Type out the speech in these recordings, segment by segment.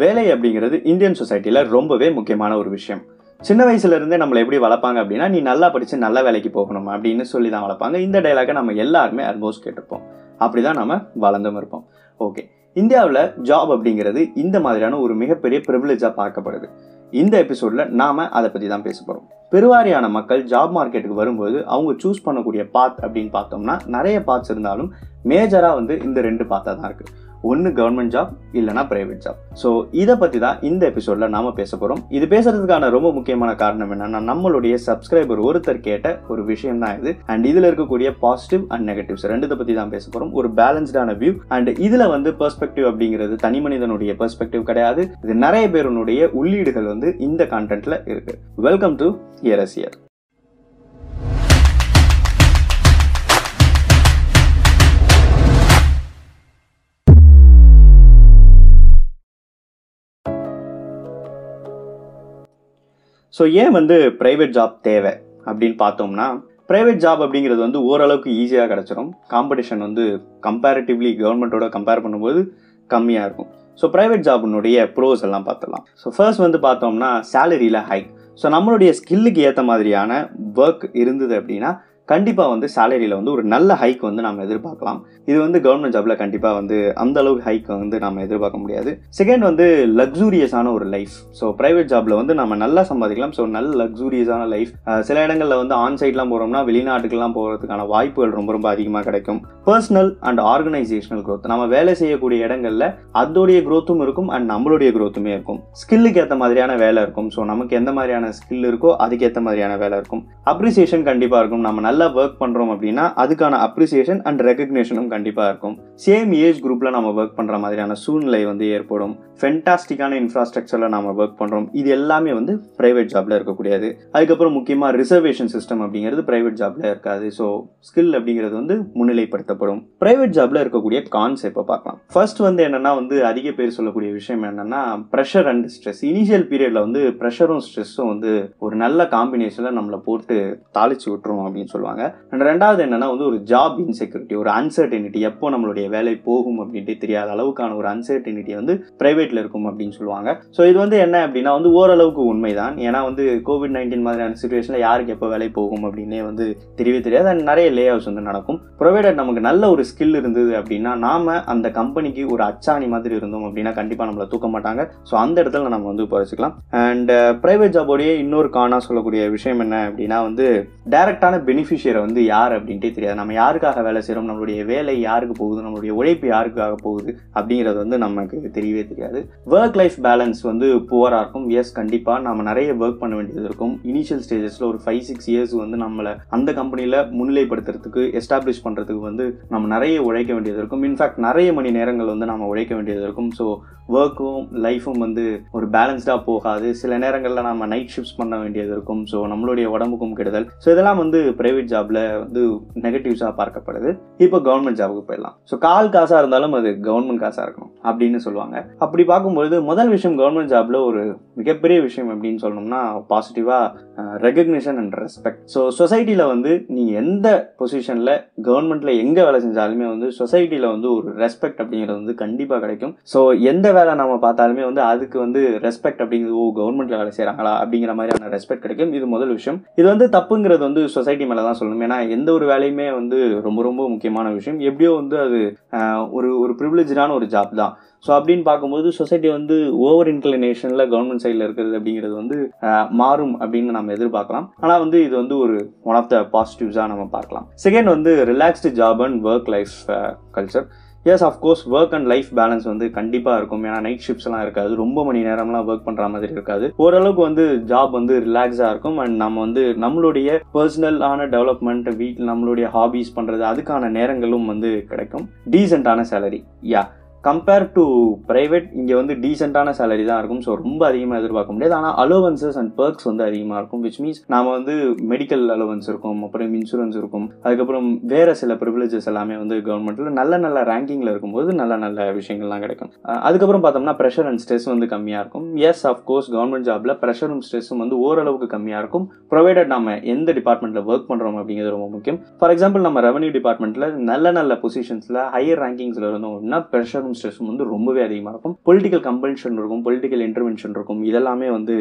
வேலை அப்படிங்கிறது இந்தியன் சொசைட்டியில் ரொம்பவே முக்கியமான ஒரு விஷயம். சின்ன வயசுலேருந்தே நம்மளை எப்படி வளர்ப்பாங்க அப்படின்னா நீ நல்லா படித்து நல்ல வேலைக்கு போகணும்? அப்படின்னு சொல்லி தான் வளர்ப்பாங்க. இந்த டைலாக நம்ம எல்லாருமே ஆல்மோஸ்ட் கேட்டிருப்போம். அப்படிதான் நம்ம வளர்ந்தும் இருப்போம். ஓகே இந்தியாவில் ஜாப் அப்படிங்கிறது இந்த மாதிரியான ஒரு மிகப்பெரிய ப்ரிவிலேஜாக பார்க்கப்படுது. இந்த எபிசோடில் நாம் அதை பற்றி தான் பேச போகிறோம் பெருவாரியான மக்கள் ஜாப் மார்க்கெட்டுக்கு வரும்போது அவங்க சூஸ் பண்ணக்கூடிய பாத் அப்படின்னு பார்த்தோம்னா நிறைய பாத்ஸ் இருந்தாலும் மேஜராக வந்து இந்த ரெண்டு பாத்தாக தான் இருக்குது ஒன்று கவர்மெண்ட் ஜாப் இல்லைனா பிரைவேட் ஜாப் ஸோ இதை பற்றி தான் இந்த எபிசோடில் நாம பேச போகிறோம் இது பேசுறதுக்கான ரொம்ப முக்கியமான காரணம் என்னன்னா நம்மளுடைய சப்ஸ்கிரைபர் ஒருத்தர் கேட்ட ஒரு விஷயம் தான் இது. அண்ட் இதில் இருக்கக்கூடிய பாசிட்டிவ் அண்ட் நெகட்டிவ்ஸ் ரெண்டுத்தை பற்றி தான் பேச போகிறோம் ஒரு பேலன்ஸ்டான வியூ அண்ட் இதில் வந்து பெர்ஸ்பெக்டிவ் அப்படிங்கிறது தனி மனிதனுடைய பெர்ஸ்பெக்டிவ் கிடையாது. இது நிறைய பேருனுடைய உள்ளீடுகள் வந்து இந்த கான்டென்ட்டில் இருக்குது வெல்கம் டு இயரஸ் இயர் ஸோ ஏன் வந்து ப்ரைவேட் ஜாப் தேவை அப்படின்னு பார்த்தோம்னா ப்ரைவேட் ஜாப் அப்படிங்கிறது வந்து ஓரளவுக்கு ஈஸியாக கிடச்சிரும். காம்படிஷன் வந்து கம்பேரிட்டிவ்லி கவர்மெண்ட்டோட கம்பேர் பண்ணும்போது கம்மியாக இருக்கும். ஸோ ப்ரைவேட் ஜாபினுடைய ப்ரோஸ் எல்லாம் பார்த்துடலாம். ஸோ ஃபர்ஸ்ட் வந்து பார்த்தோம்னா சேலரியில் ஹைக் ஸோ நம்மளுடைய ஸ்கில்லுக்கு ஏற்ற மாதிரியான ஒர்க் இருந்தது அப்படின்னா கண்டிப்பாக வந்து சேலரியில் வந்து ஒரு நல்ல ஹைக் வந்து நம்ம எதிர்பார்க்கலாம். இது வந்து கவர்மெண்ட் ஜாப்ல கண்டிப்பாக வந்து அந்த அளவுக்கு ஹைக் வந்து நம்ம எதிர்பார்க்க முடியாது. செகண்ட் வந்து லக்ஸூரியஸான ஒரு லைஃப் ஸோ ப்ரைவேட் ஜாப்ல வந்து நம்ம நல்லா சம்பாதிக்கலாம். ஸோ நல்ல லக்ஸூரியஸான லைஃப் சில இடங்களில் வந்து ஆன் சைட்லாம் போகிறோம்னா வெளிநாட்டுக்கெல்லாம் போகிறதுக்கான வாய்ப்புகள் ரொம்ப ரொம்ப அதிகமாக கிடைக்கும். பர்சனல் அண்ட் ஆர்கனைசேஷனல் க்ரோத் நம்ம வேலை செய்யக்கூடிய இடங்களில் அதோடைய க்ரோத்தும் இருக்கும் அண்ட் நம்மளுடைய க்ரோத்துமே இருக்கும். ஸ்கில்லுக்கு ஏற்ற மாதிரியான வேலை இருக்கும். ஸோ நமக்கு எந்த மாதிரியான ஸ்கில் இருக்கோ அதுக்கேற்ற மாதிரியான வேலை இருக்கும். அப்ரிசியேஷன் கண்டிப்பாக இருக்கும். நம்ம நல்ல நல்லா ஒர்க் பண்ணுறோம் அப்படின்னா அதுக்கான அப்ரிசியேஷன் அண்ட் ரெகக்னேஷனும் கண்டிப்பாக இருக்கும். சேம் ஏஜ் குரூப்பில் நம்ம ஒர்க் பண்ணுற மாதிரியான சூழ்நிலை வந்து ஏற்படும். ஃபென்டாஸ்டிக்கான இன்ஃப்ராஸ்ட்ரக்சரில் நம்ம ஒர்க் பண்ணுறோம் இது எல்லாமே வந்து ப்ரைவேட் ஜாப்பில் இருக்கக்கூடியது. அதுக்கப்புறம் முக்கியமாக ரிசர்வேஷன் சிஸ்டம் அப்படிங்கிறது ப்ரைவேட் ஜாப்பில் இருக்காது. ஸோ ஸ்கில் அப்படிங்கிறது வந்து முன்னிலைப்படுத்தப்படும். ப்ரைவேட் ஜாப்பில் இருக்கக்கூடிய கான்ஸ் இப்போ பார்க்கலாம். ஃபர்ஸ்ட் வந்து என்னன்னா வந்து அதிக பேர் சொல்லக்கூடிய விஷயம் என்னென்னா ப்ரெஷர் அண்ட் ஸ்ட்ரெஸ் இனிஷியல் பீரியடில் வந்து ப்ரெஷரும் ஸ்ட்ரெஸ்ஸும் வந்து ஒரு நல்ல காம்பினேஷனில் நம்மளை போட்டு தாளிச்சு விட்டுரும் அப்படின்னு சொல்லுவாங்க. சொல்லுவாங்க. அண்ட் ரெண்டாவது என்னன்னா வந்து ஒரு ஜாப் இன்செக்யூரிட்டி ஒரு அன்சர்டனிட்டி எப்போ நம்மளுடைய வேலை போகும் அப்படின்ட்டு தெரியாத அளவுக்கான ஒரு அன்சர்டனிட்டி வந்து பிரைவேட்ல இருக்கும் அப்படின்னு சொல்லுவாங்க. ஸோ இது வந்து என்ன அப்படின்னா வந்து ஓரளவுக்கு உண்மைதான். ஏன்னா வந்து கோவிட் நைன்டீன் மாதிரியான சுச்சுவேஷன்ல யாருக்கு எப்போ வேலை போகும் அப்படின்னே வந்து தெரியவே தெரியாது. அண்ட் நிறைய லே ஆஃப்ஸ் வந்து நடக்கும். ப்ரொவைடட் நமக்கு நல்ல ஒரு ஸ்கில் இருந்தது அப்படின்னா நாம அந்த கம்பெனிக்கு ஒரு அச்சாணி மாதிரி இருந்தோம் அப்படின்னா கண்டிப்பாக நம்மளை தூக்க மாட்டாங்க. ஸோ அந்த இடத்துல நம்ம வந்து குறைச்சிக்கலாம் அண்ட் ப்ரைவேட் ஜாபோடைய இன்னொரு காணா சொல்லக்கூடிய விஷயம் என்ன அப்படின்னா வந்து டைரக்டான பெனிஃபிட் பெனிஃபிஷியரை வந்து யார் அப்படின்ட்டே தெரியாது. நம்ம யாருக்காக வேலை செய்கிறோம் நம்மளுடைய வேலை யாருக்கு போகுது? நம்மளுடைய உழைப்பு யாருக்காக போகுது? அப்படிங்கிறது வந்து நமக்கு தெரியவே தெரியாது. ஒர்க் லைஃப் பேலன்ஸ் வந்து புவராக இருக்கும். எஸ் கண்டிப்பாக நம்ம நிறைய ஒர்க் பண்ண வேண்டியது இருக்கும். இனிஷியல் ஸ்டேஜஸில் ஒரு ஃபைவ் சிக்ஸ் இயர்ஸ் வந்து நம்மளை அந்த கம்பெனியில் முன்னிலைப்படுத்துறதுக்கு எஸ்டாப்ளிஷ் பண்ணுறதுக்கு வந்து நம்ம நிறைய உழைக்க வேண்டியது இருக்கும். இன்ஃபேக்ட் நிறைய மணி நேரங்கள் வந்து நம்ம உழைக்க வேண்டியது இருக்கும். ஸோ ஒர்க்கும் லைஃபும் வந்து ஒரு பேலன்ஸ்டாக போகாது. சில நேரங்களில் நம்ம நைட் ஷிஃப்ட்ஸ் பண்ண வேண்டியது இருக்கும். ஸோ நம்மளுடைய உடம்புக்கும் கெடுதல். ஸோ இதெல்லாம் வந்து ப்ரைவேட் ஜாப்ல வந்து நெகட்டிவ்ஸாக பார்க்கப்படுது. இப்போ கவர்மெண்ட் ஜாபுக்கு போயிடலாம். ஸோ கால் காசாக இருந்தாலும் அது கவர்மெண்ட் காசாக இருக்கணும் அப்படின்னு சொல்லுவாங்க. அப்படி பார்க்கும்பொழுது முதல் விஷயம் கவர்மெண்ட் ஜாப்ல ஒரு மிகப்பெரிய விஷயம் அப்படின்னு சொல்லணும்னா பாசிட்டிவாக ரெகக்னிஷன் அண்ட் ரெஸ்பெக்ட் ஸோ சொசைட்டியில் வந்து நீங்கள் எந்த பொசிஷனில் கவர்மெண்ட்டில் எங்கே வேலை செஞ்சாலுமே வந்து சொசைட்டியில் வந்து ஒரு ரெஸ்பெக்ட் அப்படிங்கிறது வந்து கண்டிப்பாக கிடைக்கும். ஸோ எந்த வேலை நம்ம பார்த்தாலுமே வந்து அதுக்கு வந்து ரெஸ்பெக்ட் அப்படிங்கிறது ஓ கவர்மெண்ட்டில் வேலை செய்கிறாங்களா அப்படிங்கிற மாதிரியான ரெஸ்பெக்ட் கிடைக்கும். இது முதல் விஷயம். இது வந்து தப்புங்கிறது வந்து சொசைட்டி மேலே தான் சொல்லணும். ஏன்னா எந்த ஒரு வேலையுமே வந்து ரொம்ப ரொம்ப முக்கியமான விஷயம். எப்படியோ வந்து அது ஒரு ஒரு ப்ரிவிலேஜான ஒரு ஜாப் தான். ஸோ அப்படின்னு பார்க்கும்போது சொசைட்டி வந்து ஓவர் இன்க்ளினேஷனில் கவர்மெண்ட் சைடில் இருக்கிறது அப்படிங்கிறது வந்து மாறும் அப்படின்னு நம்ம எதிர்பார்க்கலாம். ஆனால் வந்து இது வந்து ஒரு ஒன் ஆஃப் த பாசிட்டிவ்ஸாக நம்ம பார்க்கலாம். செகண்ட் வந்து relaxed job and work life culture yes of course work and life balance வந்து கண்டிப்பாக இருக்கும். ஏன்னா நைட் ஷிஃப்ட்ஸ் எல்லாம் இருக்காது. ரொம்ப மணி நேரம்லாம் ஒர்க் பண்ணுற மாதிரி இருக்காது. ஓரளவுக்கு வந்து ஜாப் வந்து ரிலாக்ஸாக இருக்கும். அண்ட் நம்ம வந்து நம்மளுடைய பர்சனலான டெவலப்மெண்ட் வீட்டில் நம்மளுடைய ஹாபீஸ் பண்ணுறது அதுக்கான நேரங்களும் வந்து கிடைக்கும். டீசெண்டான salary yeah compare to private இங்கே வந்து டீசெண்டான சேலரி தான் இருக்கும். ஸோ ரொம்ப அதிகமாக எதிர்பார்க்க முடியாது. ஆனால் அலோவன்சஸ் அண்ட் பர்க்ஸ் வந்து அதிகமாக இருக்கும் விச் மீன்ஸ் நாம் வந்து மெடிக்கல் அலோவன்ஸ் இருக்கும் அப்புறம் இன்சூரன்ஸ் இருக்கும். அதுக்கப்புறம் வேறு சில ப்ரிவிலேஜஸ் எல்லாமே வந்து கவர்மெண்ட்டில் நல்ல நல்ல ரேங்கிங்கில் இருக்கும்போது நல்ல நல்ல விஷயங்கள்லாம் கிடைக்கும். அதுக்கப்புறம் பார்த்தோம்னா ப்ரெஷர் அண்ட் ஸ்ட்ரெஸ் வந்து கம்மியாக இருக்கும். எஸ் அஃப்கோர்ஸ் கவர்மெண்ட் ஜாபில் ப்ரெஷரும் ஸ்ட்ரெஸ்ஸும் வந்து ஓரளவுக்கு கம்மியாக இருக்கும். ப்ரொவைடட் நம்ம எந்த டிபார்ட்மெண்ட்டில் ஒர்க் பண்ணுறோம் அப்படிங்கிறது ரொம்ப முக்கியம். ஃபார் எக்ஸாம்பிள் நம்ம ரெவன்யூ டிபார்ட்மெண்ட்டில் நல்ல நல்ல பொசிஷன்ஸில் ஹையர் ரேங்கிங்ஸில் இருந்தோம் அப்படின்னா ப்ரெஷரும் ஸ்ட்ரெஸ்ஸும் வந்து ரொம்பவே அதிகமாக இருக்கும். பொலிட்டிக்கல் கம்பல்ஷன் இருக்கும் பொலிட்டிக்கல் இன்டர்வென்ஷன் இருக்கும். இதெல்லாமே வந்து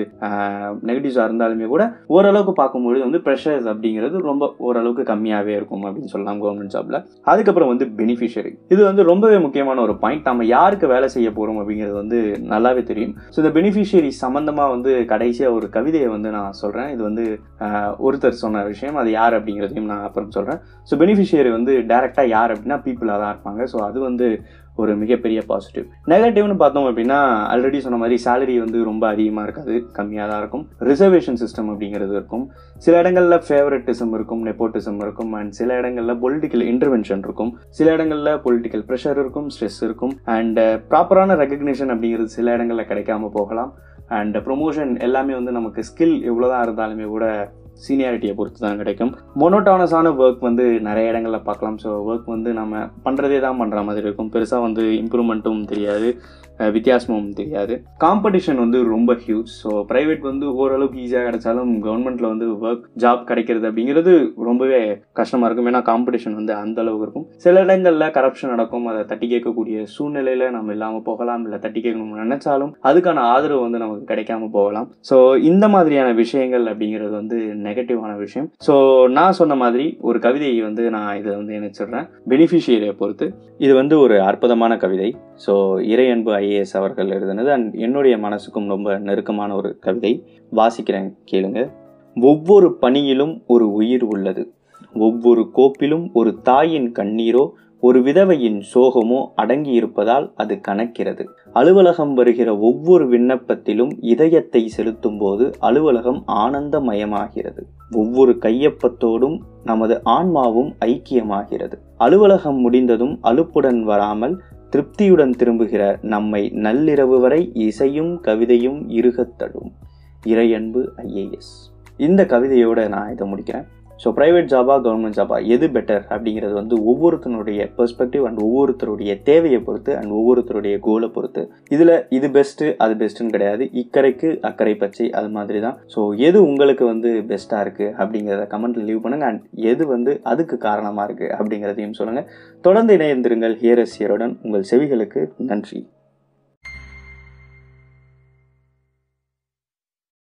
நெகட்டிவ்ஸாக இருந்தாலுமே கூட ஓரளவுக்கு பார்க்கும்பொழுது வந்து ப்ரெஷர்ஸ் அப்படிங்கிறது ரொம்ப ஓரளவுக்கு கம்மியாகவே இருக்கும் அப்படின்னு சொல்லலாம் கவர்மெண்ட் ஜாப்ல அதுக்கப்புறம் வந்து பெனிஃபிஷியரி இது வந்து ரொம்பவே முக்கியமான ஒரு பாயிண்ட் நம்ம யாருக்கு வேலை செய்ய போகிறோம் அப்படிங்கிறது வந்து நல்லாவே தெரியும். ஸோ இந்த பெனிஃபிஷியரி சம்மந்தமாக வந்து கடைசியாக ஒரு கவிதையை வந்து நான் சொல்கிறேன் இது வந்து ஒருத்தர் சொன்ன விஷயம். அது யார் அப்படிங்கிறதையும் நான் அப்புறம் சொல்கிறேன் ஸோ பெனிஃபிஷியரி வந்து டேரெக்டாக யார் அப்படின்னா பீப்புளாக தான் இருப்பாங்க. ஸோ அது வந்து ஒரு மிகப்பெரிய பாசிட்டிவ் நெகட்டிவ்னு பார்த்தோம் அப்படின்னா ஆல்ரெடி சொன்ன மாதிரி சேலரி வந்து ரொம்ப அதிகமாக இருக்காது கம்மியாக தான் இருக்கும். ரிசர்வேஷன் சிஸ்டம் அப்படிங்கிறது இருக்கும். சில இடங்களில் ஃபேவரட்டிசம் இருக்கும் நெப்போட்டிசம் இருக்கும் அண்ட் சில இடங்களில் பொலிட்டிக்கல் இன்டர்வென்ஷன் இருக்கும். சில இடங்களில் பொலிட்டிக்கல் ப்ரெஷர் இருக்கும் ஸ்ட்ரெஸ் இருக்கும். அண்ட் ப்ராப்பரான ரெகக்னிஷன் அப்படிங்கிறது சில இடங்களில் கிடைக்காம போகலாம். அண்ட் ப்ரொமோஷன் எல்லாமே வந்து நமக்கு ஸ்கில் எவ்வளோதான் இருந்தாலுமே கூட சீனியாரிட்டியை பொறுத்து தான் கிடைக்கும் மொனோட்டானஸான ஒர்க் வந்து நிறைய இடங்களில் பார்க்கலாம். ஸோ ஒர்க் வந்து நம்ம பண்ணுறதே தான் பண்ணுற மாதிரி இருக்கும். பெருசாக வந்து இம்ப்ரூவ்மெண்ட்டும் தெரியாது. வித்தியாசமும் தெரியாது. காம்படிஷன் வந்து ரொம்ப ஹியூஜ் ஸோ ப்ரைவேட் வந்து ஓரளவுக்கு ஈஸியாக கிடைச்சாலும் கவர்மெண்ட்டில் வந்து ஒர்க் ஜாப் கிடைக்கிறது அப்படிங்கிறது ரொம்பவே கஷ்டமாக இருக்கும். ஏன்னா காம்படிஷன் வந்து அந்த அளவுக்கு இருக்கும். சில இடங்களில் கரப்ஷன் நடக்கும். அதை தட்டி கேட்கக்கூடிய சூழ்நிலையில் நம்ம இல்லாமல் போகலாம். இல்லை தட்டி கேட்கணும்னு நினச்சாலும் அதுக்கான ஆதரவு வந்து நமக்கு கிடைக்காம போகலாம். ஸோ இந்த மாதிரியான விஷயங்கள் அப்படிங்கிறது வந்து நெகட்டிவான விஷயம். ஸோ நான் சொன்ன மாதிரி ஒரு கவிதையை வந்து நான் இதை வந்து இணைச்சிடுறேன். பெனிஃபிஷியரியை பொறுத்து. இது வந்து ஒரு அற்புதமான கவிதை. ஸோ இறை அன்பு ஐ ஐஏஎஸ் அவர்கள் எழுதினது அண்ட் என்னுடைய மனசுக்கும் ரொம்ப நெருக்கமான ஒரு கவிதை. வாசிக்கிறேன் கேளுங்க. ஒவ்வொரு பணியிலும் ஒரு உயிர் உள்ளது. ஒவ்வொரு கோப்பிலும் ஒரு தாயின் கண்ணீரோ ஒரு விதவையின் சோகமோ அடங்கியிருப்பதால் அது கணக்கிறது அலுவலகம் வருகிற ஒவ்வொரு விண்ணப்பத்திலும் இதயத்தை செலுத்தும் போது அலுவலகம் ஆனந்தமயமாகிறது. ஒவ்வொரு கையொப்பத்தோடும் நமது ஆன்மாவும் ஐக்கியமாகிறது. அலுவலகம் முடிந்ததும் அலுப்புடன் வராமல் திருப்தியுடன் திரும்புகிற நம்மை நள்ளிரவு வரை இசையும் கவிதையும் இருகத்தடும். இறையன்பு ஐஏஎஸ். இந்த கவிதையோட நான் இதை முடிக்கிறேன். ஸோ ப்ரைவேட் ஜாபா கவர்மெண்ட் ஜாபா எது பெட்டர் அப்படிங்கிறது வந்து ஒவ்வொருத்தனுடைய பெர்ஸ்பெக்டிவ் அண்ட் ஒவ்வொருத்தருடைய தேவையை பொறுத்து அண்ட் ஒவ்வொருத்தருடைய கோலை பொறுத்து. இதில் இது பெஸ்ட்டு அது பெஸ்ட்டுன்னு கிடையாது. இக்கரைக்கு அக்கறை பச்சை அது மாதிரி தான். ஸோ எது உங்களுக்கு வந்து பெஸ்ட்டாக இருக்குது அப்படிங்கிறத கமெண்ட்டில் லீவ் பண்ணுங்கள் அண்ட் எது வந்து அதுக்கு காரணமாக இருக்குது அப்படிங்கிறதையும் சொல்லுங்கள் தொடர்ந்து இணைந்திருங்கள் ஹியரஸ் ஹியருடன் உங்கள் செவிகளுக்கு நன்றி.